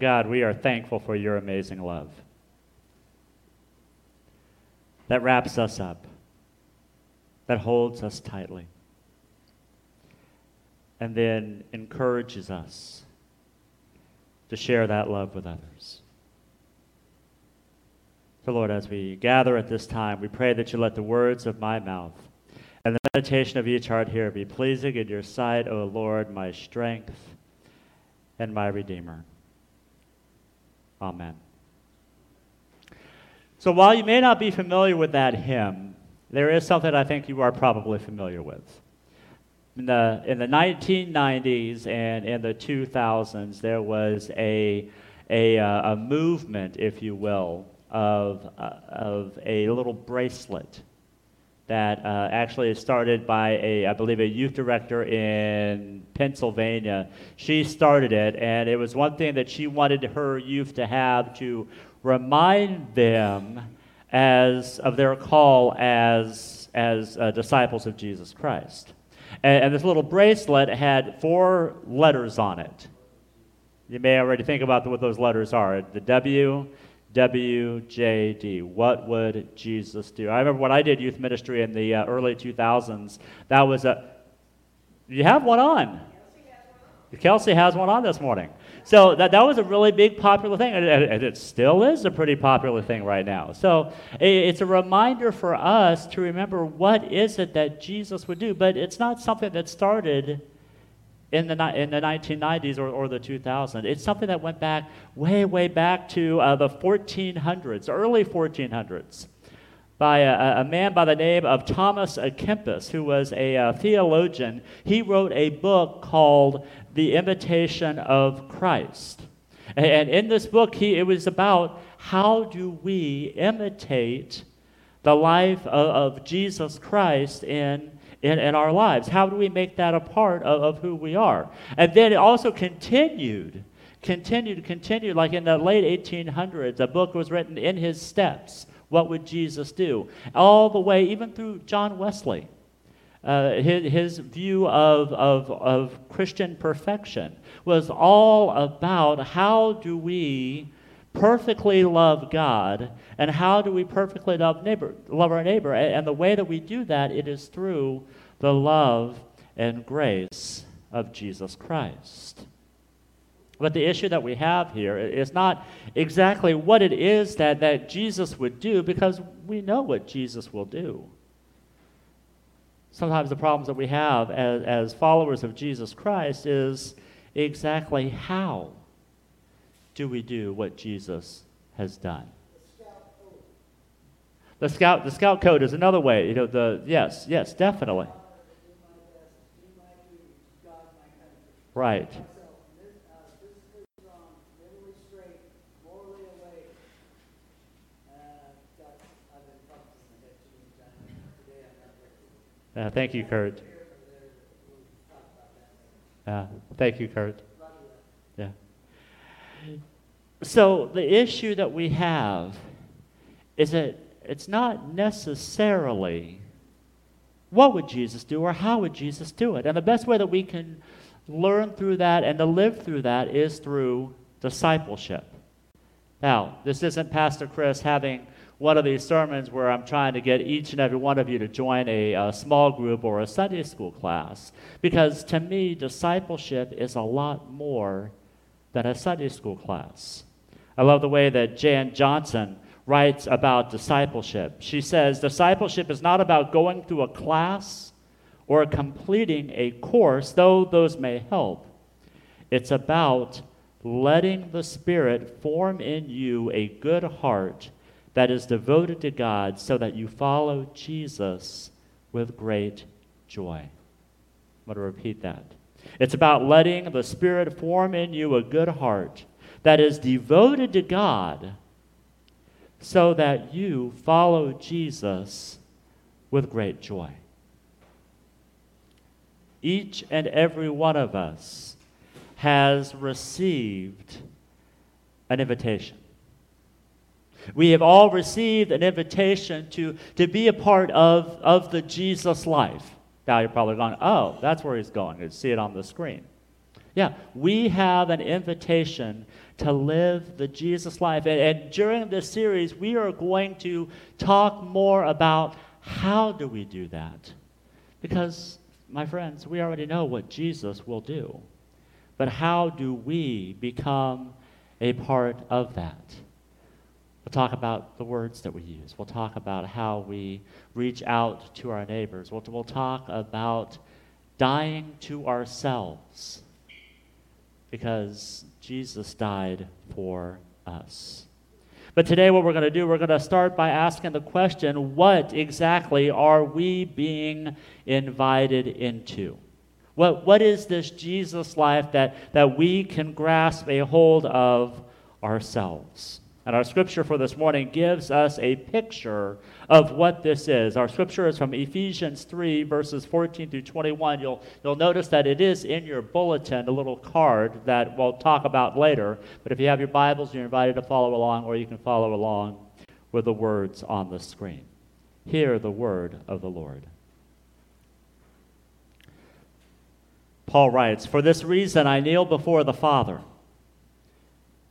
God, we are thankful for your amazing love that wraps us up, that holds us tightly, and then encourages us to share that love with others. So, Lord, as we gather at this time, we pray that you let the words of my mouth and the meditation of each heart here be pleasing in your sight, O Lord, my strength and my Redeemer. Amen. So while you may not be familiar with that hymn, there is something I think you are probably familiar with. In the, in the 1990s and in the 2000s, there was a, a, uh, a movement, if you will, of, uh, of a little bracelet that uh, actually started by a, I believe, a youth director in Pennsylvania. She started it, and it was one thing that she wanted her youth to have to remind them as of their call as as uh, disciples of Jesus Christ. And, and this little bracelet had four letters on it. You may already think about what those letters are: the W WJD. What would Jesus do? I remember when I did youth ministry in the uh, early 2000s, that was a. You have one on. Kelsey has one on this morning. So that, that was a really big popular thing, and, and it still is a pretty popular thing right now. So it, it's a reminder for us to remember what is it that Jesus would do, but it's not something that started in the, in the 1990s or, or the 2000s. It's something that went back way, way back to uh, the 1400s, early 1400s, by a, a, man by the name of Thomas. Kempis, who was a, a theologian. He wrote a book called The Imitation of Christ. And in this book, he, it was about how do we imitate the life of, of Jesus Christ in in, in our lives? How do we make that a part of, of who we are? And then it also continued, continued, continued, like in the late 1800s, a book was written in his steps. What would Jesus do? All the way, even through John Wesley. Uh, his, his view of, of, of Christian perfection was all about how do we perfectly love God and how do we perfectly love neighbor love our neighbor and the way that we do that it is through the love and grace of Jesus Christ. But the issue that we have here is not exactly what it is that, that Jesus would do, because we know what Jesus will do. Sometimes the problems that we have as, as followers of Jesus Christ is exactly how do we do what Jesus has done. The scout, the scout code is another way. You know, the yes, yes, definitely. Right. Uh, thank you, Kurt. Uh, thank you, Kurt. So the issue that we have is that it's not necessarily what would Jesus do or how would Jesus do it. And the best way that we can learn through that and to live through that is through discipleship. Now, this isn't Pastor Chris having one of these sermons where I'm trying to get each and every one of you to join a, a, small group or a Sunday school class. Because to me, discipleship is a lot more than a Sunday school class. I love the way that Jan Johnson writes about discipleship. She says, Discipleship is not about going through a class or completing a course, though those may help. It's about letting the Spirit form in you a good heart that is devoted to God so that you follow Jesus with great joy. I'm going to repeat that. It's about letting the Spirit form in you a good heart that is devoted to God so that you follow Jesus with great joy. Each and every one of us has received an invitation. We have all received an invitation to, to be a part of, of the Jesus life. Now you're probably going, oh, that's where he's going. You see it on the screen. Yeah, we have an invitation to live the Jesus life. And, and, during this series, we are going to talk more about how do we do that. Because, my friends, we already know what Jesus will do. But how do we become a part of that? We'll talk about the words that we use. We'll talk about how we reach out to our neighbors. We'll, we'll talk about dying to ourselves because Jesus died for us. But today, what we're going to do, we're going to start by asking the question what exactly are we being invited into? What, what is this Jesus life that, that we can grasp a hold of ourselves? And our scripture for this morning gives us a picture of what this is. Our scripture is from Ephesians 3, verses 14 through 21. You'll, you'll notice that it is in your bulletin, a little card that we'll talk about later. But if you have your Bibles, you're invited to follow along, or you can follow along with the words on the screen. Hear the word of the Lord. Paul writes, For this reason I kneel before the Father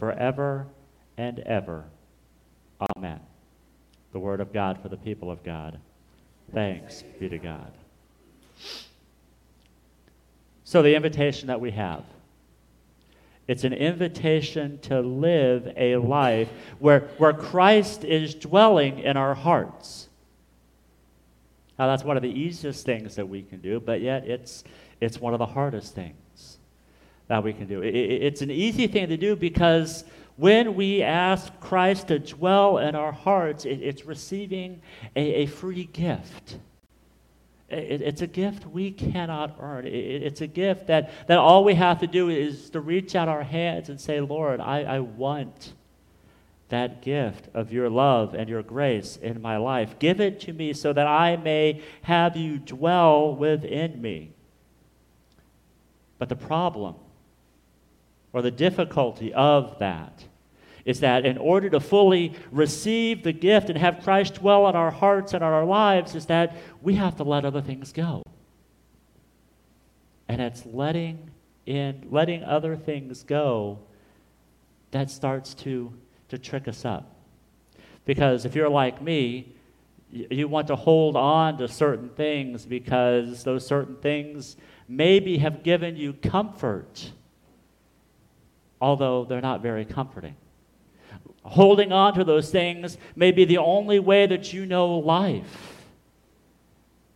forever and ever. Amen. The word of God for the people of God. Thanks be to God. So, the invitation that we have it's an invitation to live a life where, where Christ is dwelling in our hearts. Now, that's one of the easiest things that we can do, but yet it's, it's one of the hardest things that we can do. It, it, it's an easy thing to do because when we ask Christ to dwell in our hearts, it, it's receiving a, a free gift. it's a gift we cannot earn. it's a gift that, that all we have to do is to reach out our hands and say, Lord, I, I want that gift of your love and your grace in my life. Give it to me so that I may have you dwell within me. But the problem or the difficulty of that is that in order to fully receive the gift and have Christ dwell in our hearts and our lives, is that we have to let other things go. And it's letting in letting other things go that starts to, to trick us up. Because if you're like me, you want to hold on to certain things because those certain things maybe have given you comfort although they're not very comforting. Holding on to those things may be the only way that you know life.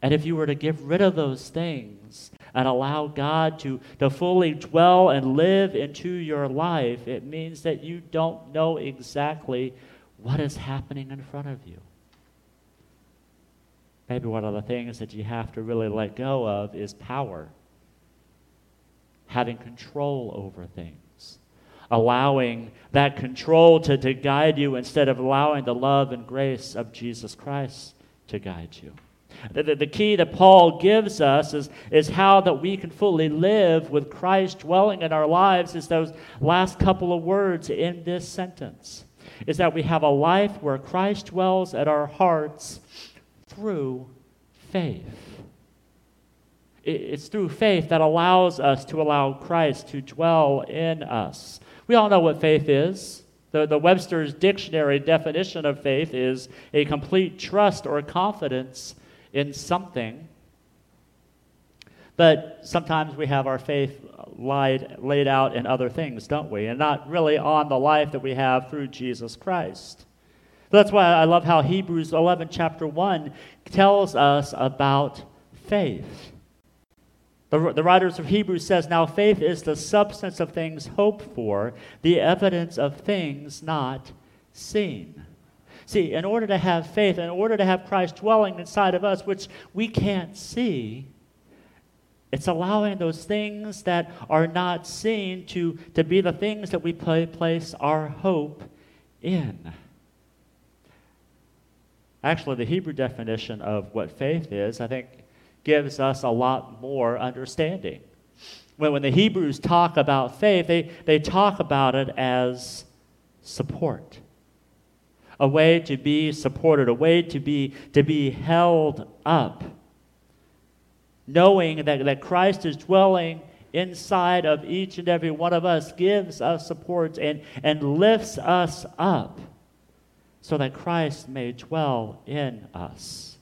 And if you were to get rid of those things and allow God to, to fully dwell and live into your life, it means that you don't know exactly what is happening in front of you. Maybe one of the things that you have to really let go of is power, having control over things allowing that control to, to guide you instead of allowing the love and grace of Jesus Christ to guide you. The, the, the, key that Paul gives us is, is how that we can fully live with Christ dwelling in our lives is those last couple of words in this sentence. Is that we have a life where Christ dwells at our hearts through faith. It's through faith that allows us to allow Christ to dwell in us. We all know what faith is. The, the Webster's dictionary definition of faith is a complete trust or confidence in something. But sometimes we have our faith laid, laid out in other things, don't we? And not really on the life that we have through Jesus Christ. So That's why I love how Hebrews 11, chapter 1, tells us about faith. The, the writers of Hebrews says, Now faith is the substance of things hoped for, the evidence of things not seen. See, in order to have faith, in order to have Christ dwelling inside of us, which we can't see, it's allowing those things that are not seen to, to be the things that we place our hope in. Actually, the Hebrew definition of what faith is, I think, gives us a lot more understanding. When, when the Hebrews talk about faith, they, they talk about it as support. A way to be supported, a way to be, to be held up. Knowing that, that Christ is dwelling inside of each and every one of us gives us support and, and lifts us up so that Christ may dwell in us.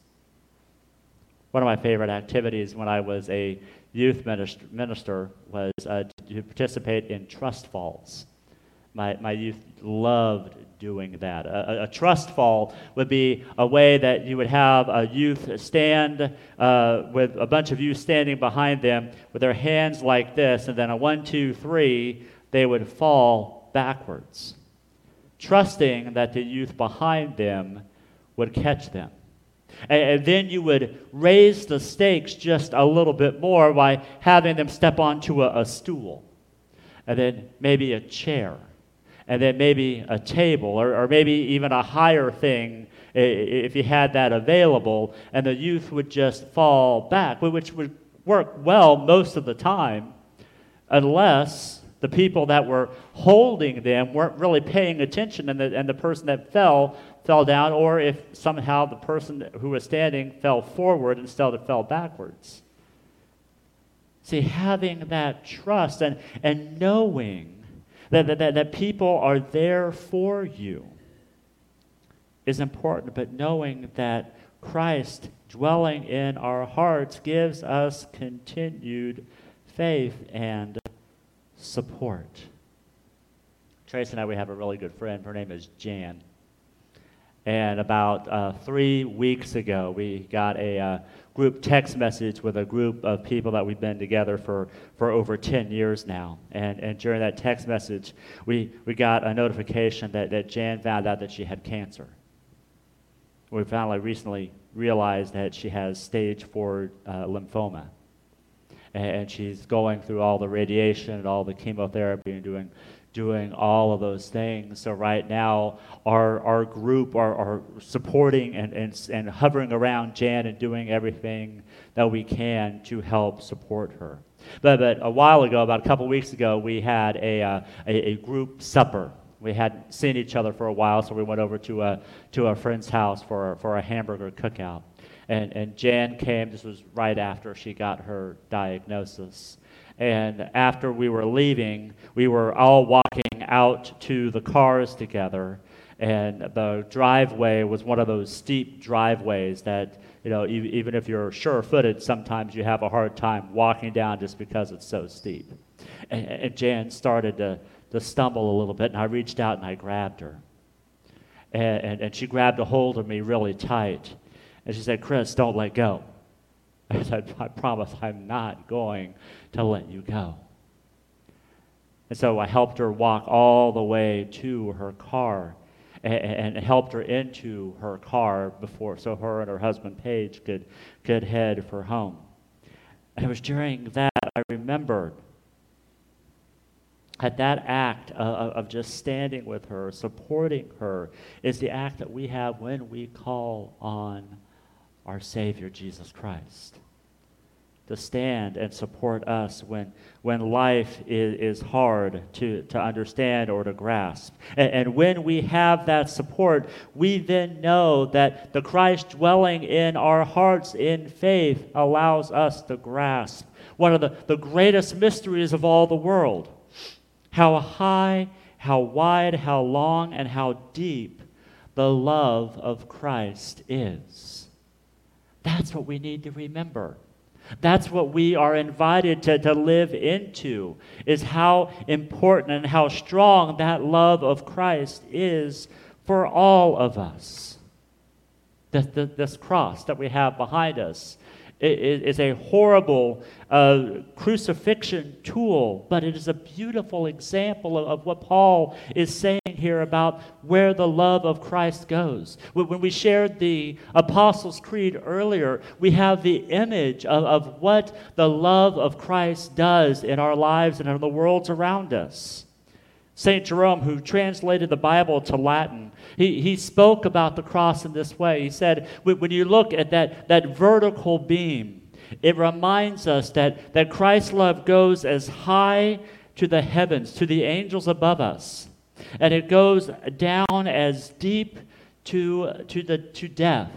One of my favorite activities when I was a youth minister was uh, to participate in trust falls. My, my youth loved doing that. A, a, trust fall would be a way that you would have a youth stand uh, with a bunch of youth standing behind them with their hands like this, and then a one, two, three, they would fall backwards, trusting that the youth behind them would catch them. And, then you would raise the stakes just a little bit more by having them step onto a, a stool, and then maybe a chair, and then maybe a table, or, or maybe even a higher thing if you had that available, and the youth would just fall back, which would work well most of the time, unless the people that were holding them weren't really paying attention, and the, and the person that fell fell down, or if somehow the person who was standing fell forward instead of fell backwards. See, having that trust and, and knowing that, that, that people are there for you is important, but knowing that Christ dwelling in our hearts gives us continued faith and support. Trace and I, we have a really good friend. Her name is Jan. And about uh, three weeks ago, we got a uh, group text message with a group of people that we've been together for, for over 10 years now. And, and during that text message, we, we got a notification that, that Jan found out that she had cancer. We finally recently realized that she has stage four uh, lymphoma. And, and she's going through all the radiation and all the chemotherapy and doing doing all of those things. So right now, our, our group are, are supporting and, and, and hovering around Jan and doing everything that we can to help support her. But, but a while ago, about a couple weeks ago, we had a, uh, a, a, group supper. We hadn't seen each other for a while, so we went over to a, to a friend's house for, for a hamburger cookout. And, and Jan came, this was right after she got her diagnosis. And after we were leaving, we were all walking out to the cars together. And the driveway was one of those steep driveways that, you know, even if you're sure footed, sometimes you have a hard time walking down just because it's so steep. And, and Jan started to, to stumble a little bit, and I reached out and I grabbed her. And, and, and she grabbed a hold of me really tight. And she said, Chris, don't let go. I said, I promise I'm not going to let you go. And so I helped her walk all the way to her car and, and helped her into her car before so her and her husband Paige could, could head for home. And it was during that I remembered that that act of, of just standing with her, supporting her, is the act that we have when we call on our Savior, Jesus Christ. To stand and support us when, when life is, is hard to, to understand or to grasp. And, and when we have that support, we then know that the Christ dwelling in our hearts in faith allows us to grasp one of the, the greatest mysteries of all the world how high, how wide, how long, and how deep the love of Christ is. That's what we need to remember. That's what we are invited to, to live into, is how important and how strong that love of Christ is for all of us. This, this, this cross that we have behind us is a horrible uh, crucifixion tool, but it is a beautiful example of, of, what Paul is saying here about where the love of Christ goes. When we shared the Apostles' Creed earlier, we have the image of, of what the love of Christ does in our lives and in the worlds around us. St. Jerome, who translated the Bible to Latin, he, he spoke about the cross in this way. He said, when you look at that, that vertical beam, it reminds us that, that Christ's love goes as high to the heavens, to the angels above us, and it goes down as deep to, to, the, to death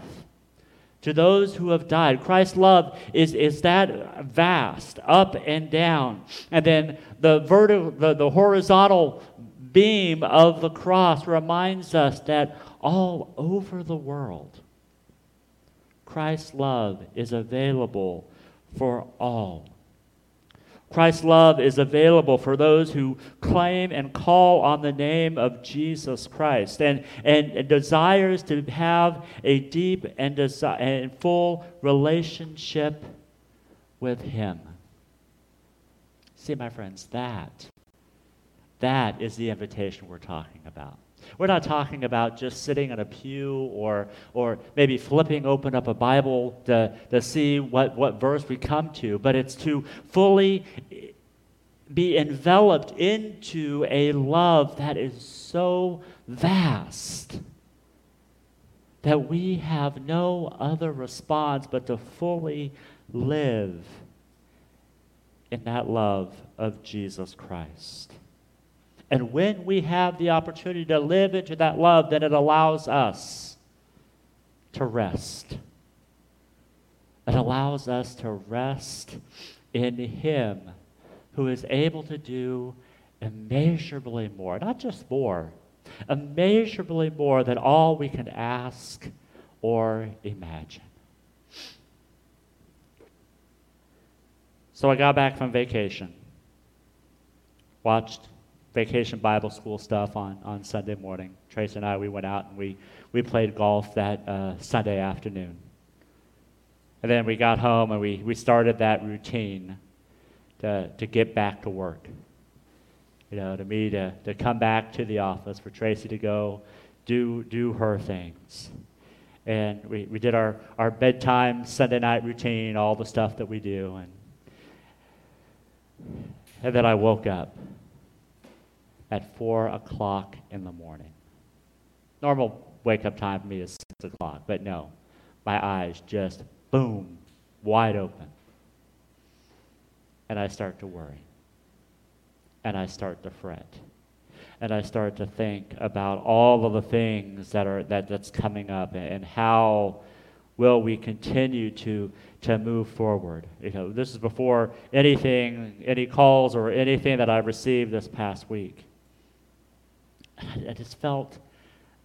to those who have died. Christ's love is, is that vast, up and down. And then the, vertical, the, the horizontal beam of the cross reminds us that all over the world, Christ's love is available for all. Christ's love is available for those who claim and call on the name of Jesus Christ and, and, and desires to have a deep and, desi- and full relationship with Him. See, my friends, that, that is the invitation we're talking about. We're not talking about just sitting in a pew or, or maybe flipping open up a Bible to, to see what, what verse we come to, but it's to fully be enveloped into a love that is so vast that we have no other response but to fully live in that love of Jesus Christ. And when we have the opportunity to live into that love, then it allows us to rest. It allows us to rest in Him who is able to do immeasurably more, not just more, immeasurably more than all we can ask or imagine. So I got back from vacation, watched vacation Bible school stuff on, on Sunday morning. Trace and I, we went out and we, we played golf that uh, Sunday afternoon. And then we got home and we, we started that routine to, to get back to work. You know, to me to, to come back to the office, for Tracy to go do, do her things. And we, we did our, our bedtime Sunday night routine, all the stuff that we do. And, and then I woke up at 4 o'clock in the morning. Normal wake up time for me is 6 o'clock, but no, my eyes just boom, wide open. And I start to worry. And I start to fret. And I start to think about all of the things that are that, that's coming up and how will we continue to to move forward. You know, this is before anything, any calls or anything that I received this past week. I just felt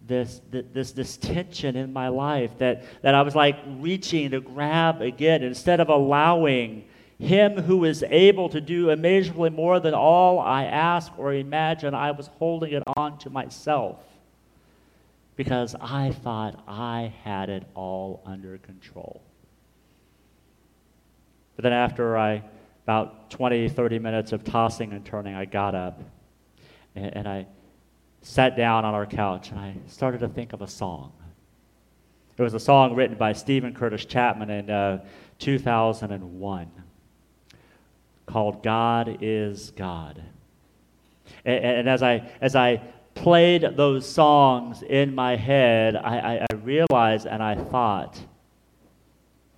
this, this, this tension in my life that, that I was like reaching to grab again instead of allowing Him who is able to do immeasurably more than all I ask or imagine. I was holding it on to myself because I thought I had it all under control. But then, after I, about 20, 30 minutes of tossing and turning, I got up and, and I sat down on our couch and I started to think of a song. It was a song written by Steven Curtis Chapman in uh, 2001 called God is God. And, and, as, I, as I played those songs in my head, I, I, I realized and I thought,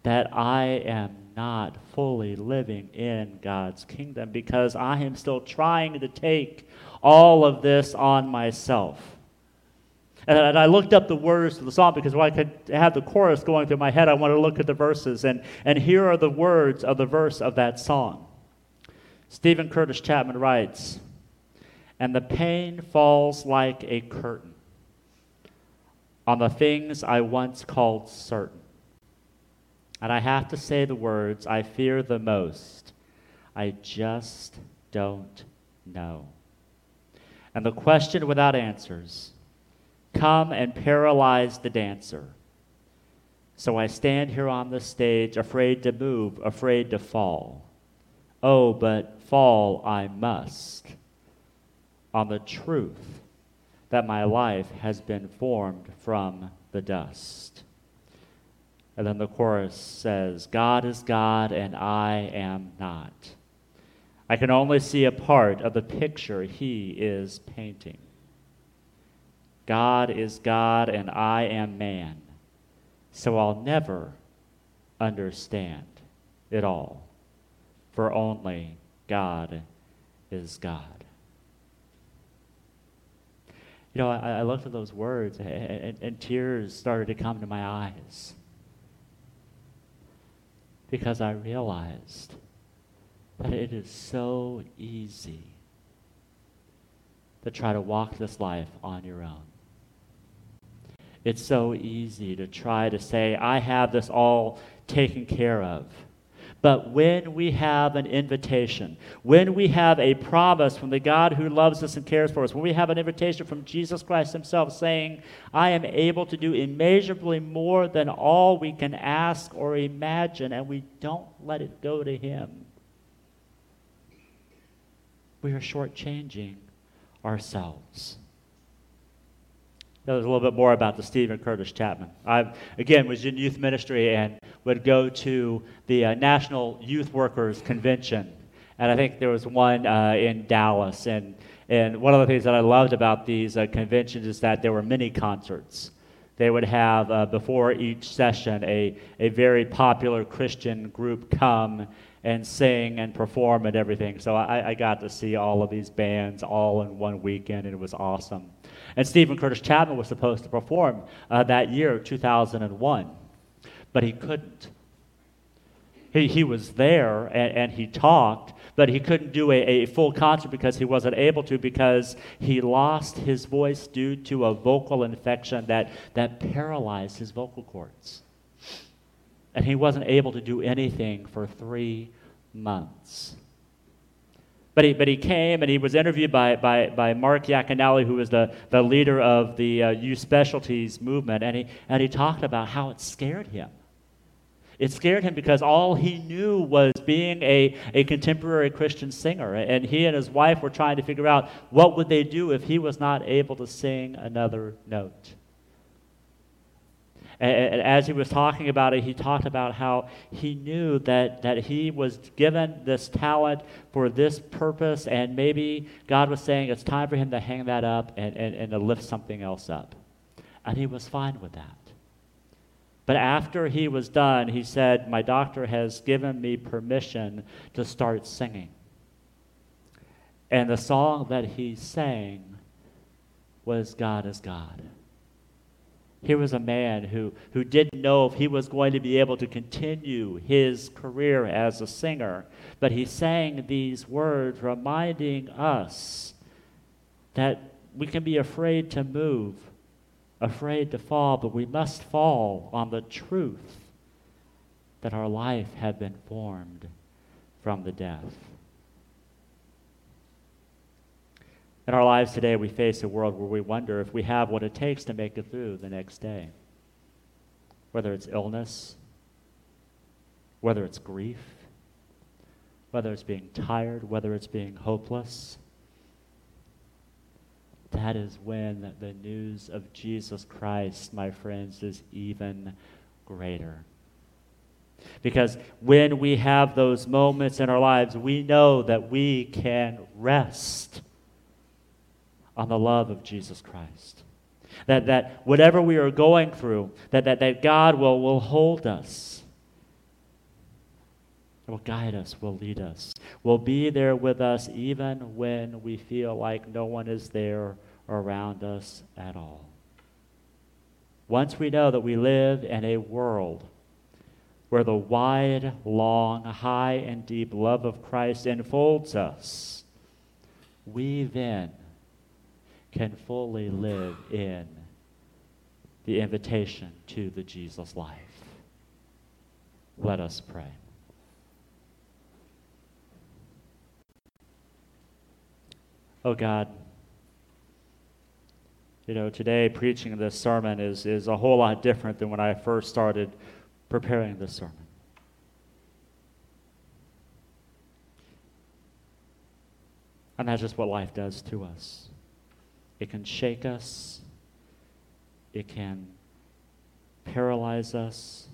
that I am not fully living in God's kingdom because I am still trying to take all of this on myself. And I looked up the words to the song because when I could have the chorus going through my head, I wanted to look at the verses. And, and here are the words of the verse of that song. Steven Curtis Chapman writes, And the pain falls like a curtain on the things I once called certain. And I have to say the words I fear the most. I just don't know. And the question without answers come and paralyze the dancer. So I stand here on the stage, afraid to move, afraid to fall. Oh, but fall I must on the truth that my life has been formed from the dust. And then the chorus says, God is God and I am not. I can only see a part of the picture he is painting. God is God and I am man, so I'll never understand it all, for only God is God. You know, I, I looked at those words and, and, and tears started to come to my eyes because I realized that it is so easy to try to walk this life on your own. It's so easy to try to say, I have this all taken care of. But when we have an invitation, when we have a promise from the God who loves us and cares for us, when we have an invitation from Jesus Christ Himself saying, I am able to do immeasurably more than all we can ask or imagine, and we don't let it go to Him, we are shortchanging ourselves. Was a little bit more about the Steven Curtis Chapman. I, again, was in youth ministry and would go to the uh, National Youth Workers Convention. And I think there was one uh, in Dallas. And, and one of the things that I loved about these uh, conventions is that there were mini concerts. They would have, uh, before each session, a, a very popular Christian group come and sing and perform and everything. So I, I got to see all of these bands all in one weekend, and it was awesome. And Steven Curtis Chapman was supposed to perform uh, that year, 2001, but he couldn't. He, he was there and, and he talked, but he couldn't do a, a full concert because he wasn't able to because he lost his voice due to a vocal infection that, that paralyzed his vocal cords. And he wasn't able to do anything for three months. But he, but he came and he was interviewed by, by, by Mark Yaconelli, who was the, the leader of the uh, youth specialties movement, and he, and he talked about how it scared him. It scared him because all he knew was being a, a contemporary Christian singer. And he and his wife were trying to figure out what would they do if he was not able to sing another note. And as he was talking about it, he talked about how he knew that, that he was given this talent for this purpose, and maybe God was saying it's time for him to hang that up and, and, and to lift something else up. And he was fine with that. But after he was done, he said, My doctor has given me permission to start singing. And the song that he sang was God is God. Here was a man who, who didn't know if he was going to be able to continue his career as a singer, but he sang these words reminding us that we can be afraid to move, afraid to fall, but we must fall on the truth that our life had been formed from the death. In our lives today, we face a world where we wonder if we have what it takes to make it through the next day. Whether it's illness, whether it's grief, whether it's being tired, whether it's being hopeless. That is when the news of Jesus Christ, my friends, is even greater. Because when we have those moments in our lives, we know that we can rest on the love of Jesus Christ. That, that whatever we are going through, that, that, that God will, will hold us will guide us, will lead us, will be there with us even when we feel like no one is there around us at all. Once we know that we live in a world where the wide, long, high, and deep love of Christ enfolds us, we then can fully live in the invitation to the Jesus life. Let us pray. Oh God, you know, today preaching this sermon is, is a whole lot different than when I first started preparing this sermon. And that's just what life does to us. It can shake us, it can paralyze us,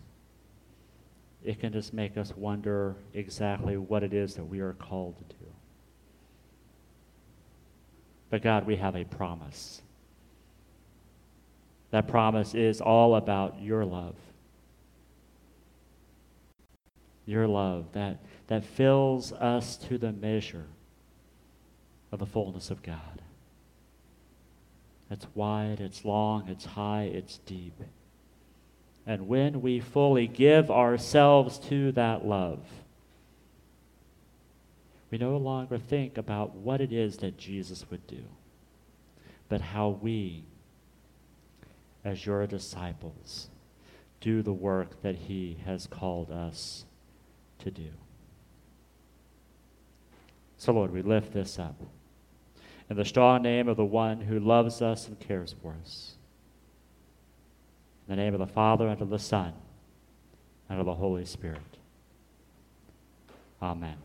it can just make us wonder exactly what it is that we are called to do. But God, we have a promise. That promise is all about your love. Your love that, that fills us to the measure of the fullness of God. It's wide, it's long, it's high, it's deep. And when we fully give ourselves to that love, we no longer think about what it is that Jesus would do, but how we as your disciples, do the work that He has called us to do. So, Lord, we lift this up in the strong name of the one who loves us and cares for us. In the name of the Father, and of the Son, and of the Holy Spirit. Amen.